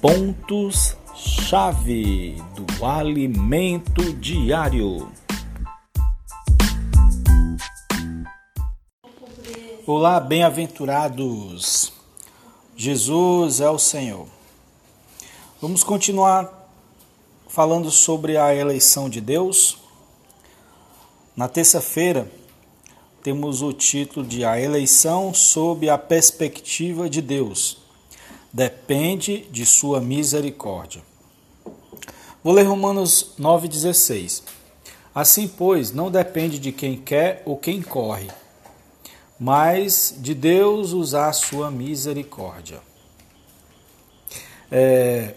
Pontos-chave do alimento diário. Olá, bem-aventurados. Jesus é o Senhor. Vamos continuar falando sobre a eleição de Deus. Na terça-feira, temos o título de A Eleição sob a Perspectiva de Deus depende de sua misericórdia. Vou ler Romanos 9,16. Assim, pois, não depende de quem quer ou quem corre, mas de Deus usar sua misericórdia. É,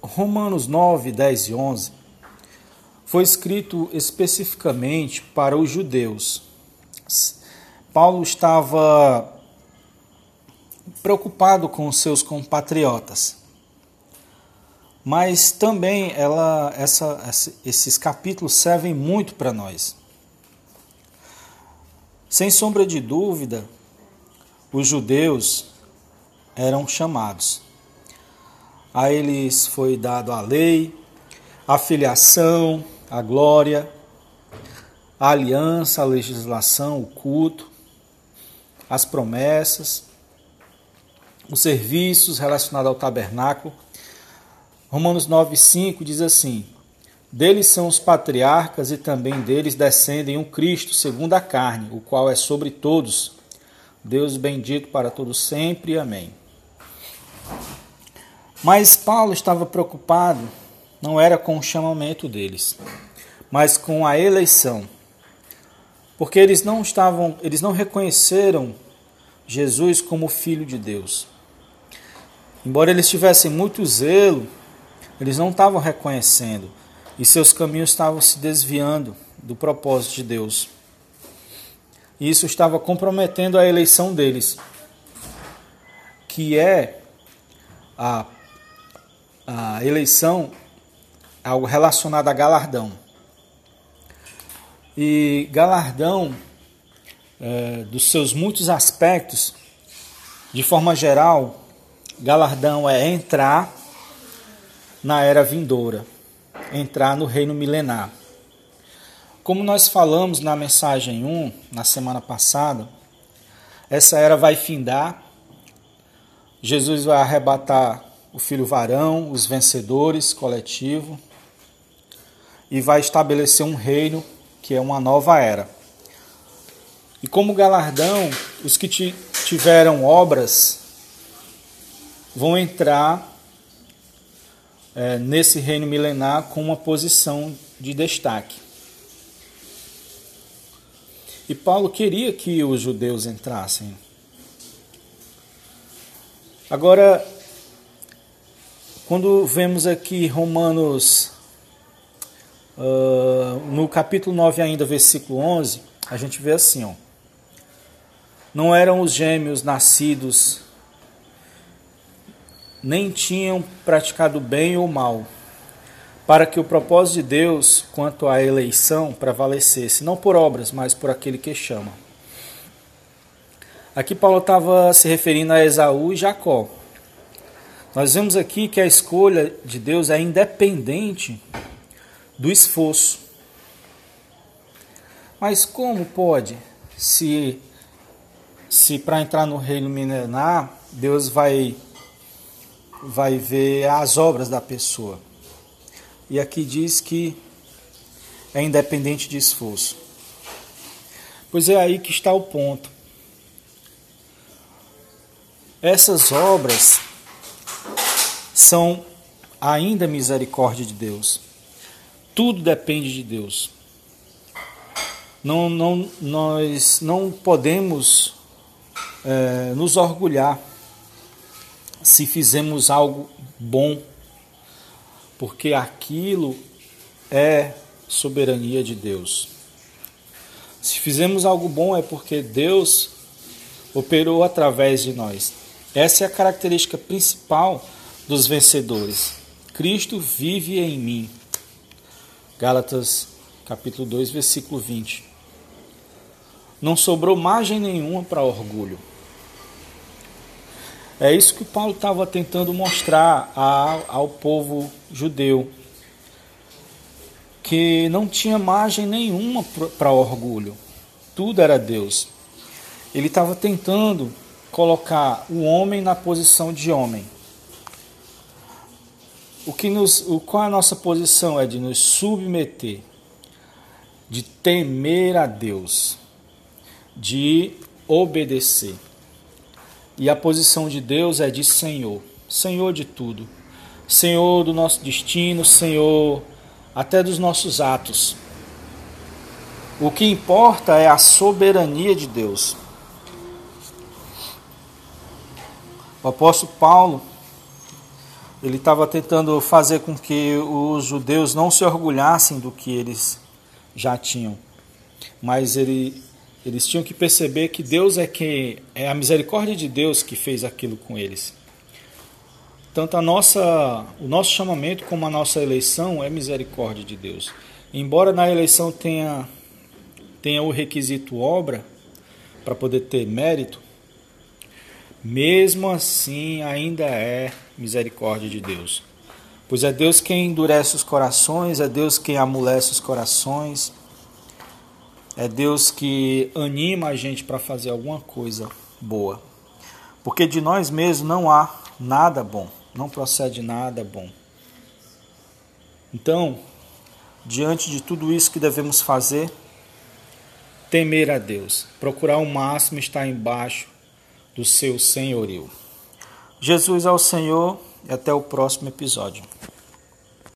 Romanos 9, 10 e 11 foi escrito especificamente para os judeus. Paulo estava preocupado com seus compatriotas. Mas também ela, essa, esses capítulos servem muito para nós. Sem sombra de dúvida, os judeus eram chamados. A eles foi dado a lei, a filiação, a glória, a aliança, a legislação, o culto, as promessas os serviços relacionados ao tabernáculo. Romanos 9,5 diz assim: Deles são os patriarcas e também deles descendem um Cristo segundo a carne, o qual é sobre todos. Deus bendito para todos sempre. Amém. Mas Paulo estava preocupado, não era com o chamamento deles, mas com a eleição. Porque eles não estavam, eles não reconheceram Jesus como filho de Deus. Embora eles tivessem muito zelo, eles não estavam reconhecendo e seus caminhos estavam se desviando do propósito de Deus. E isso estava comprometendo a eleição deles, que é a, a eleição algo relacionado a galardão. E galardão, é, dos seus muitos aspectos, de forma geral, galardão é entrar na era vindoura, entrar no reino milenar. Como nós falamos na mensagem 1, na semana passada, essa era vai findar, Jesus vai arrebatar o filho varão, os vencedores coletivo, e vai estabelecer um reino que é uma nova era. E como galardão, os que tiveram obras vão entrar é, nesse reino milenar com uma posição de destaque. E Paulo queria que os judeus entrassem. Agora, quando vemos aqui Romanos, uh, no capítulo 9 ainda, versículo 11, a gente vê assim, ó. Não eram os gêmeos nascidos nem tinham praticado bem ou mal, para que o propósito de Deus quanto à eleição prevalecesse, não por obras, mas por aquele que chama. Aqui Paulo estava se referindo a Esaú e Jacó. Nós vemos aqui que a escolha de Deus é independente do esforço. Mas como pode, se, se para entrar no reino milenar, Deus vai vai ver as obras da pessoa. E aqui diz que é independente de esforço. Pois é aí que está o ponto. Essas obras são ainda misericórdia de Deus. Tudo depende de Deus. Não, não, nós não podemos é, nos orgulhar se fizemos algo bom, porque aquilo é soberania de Deus. Se fizemos algo bom é porque Deus operou através de nós. Essa é a característica principal dos vencedores. Cristo vive em mim. Gálatas capítulo 2, versículo 20. Não sobrou margem nenhuma para orgulho. É isso que Paulo estava tentando mostrar ao, povo judeu, que não tinha margem nenhuma para orgulho, tudo era Deus. Ele estava tentando colocar o homem na posição de homem. O que nos, o, qual a nossa posição é de nos submeter, de temer a Deus, de obedecer. E a posição de Deus é de Senhor, Senhor de tudo, Senhor do nosso destino, Senhor até dos nossos atos. O que importa é a soberania de Deus. O apóstolo Paulo ele estava tentando fazer com que os judeus não se orgulhassem do que eles já tinham, mas ele, eles tinham que perceber que Deus é que é a misericórdia de Deus que fez aquilo com eles. Tanto a nossa, o nosso chamamento como a nossa eleição é misericórdia de Deus. Embora na eleição tenha tenha o requisito obra para poder ter mérito, mesmo assim ainda é misericórdia de Deus. Pois é Deus quem endurece os corações, é Deus quem amolece os corações, é Deus que anima a gente para fazer alguma coisa boa. Porque de nós mesmos não há nada bom, não procede nada bom. Então, diante de tudo isso que devemos fazer, temer a Deus, procurar ao máximo estar embaixo do seu senhorio. Jesus ao Senhor e até o próximo episódio.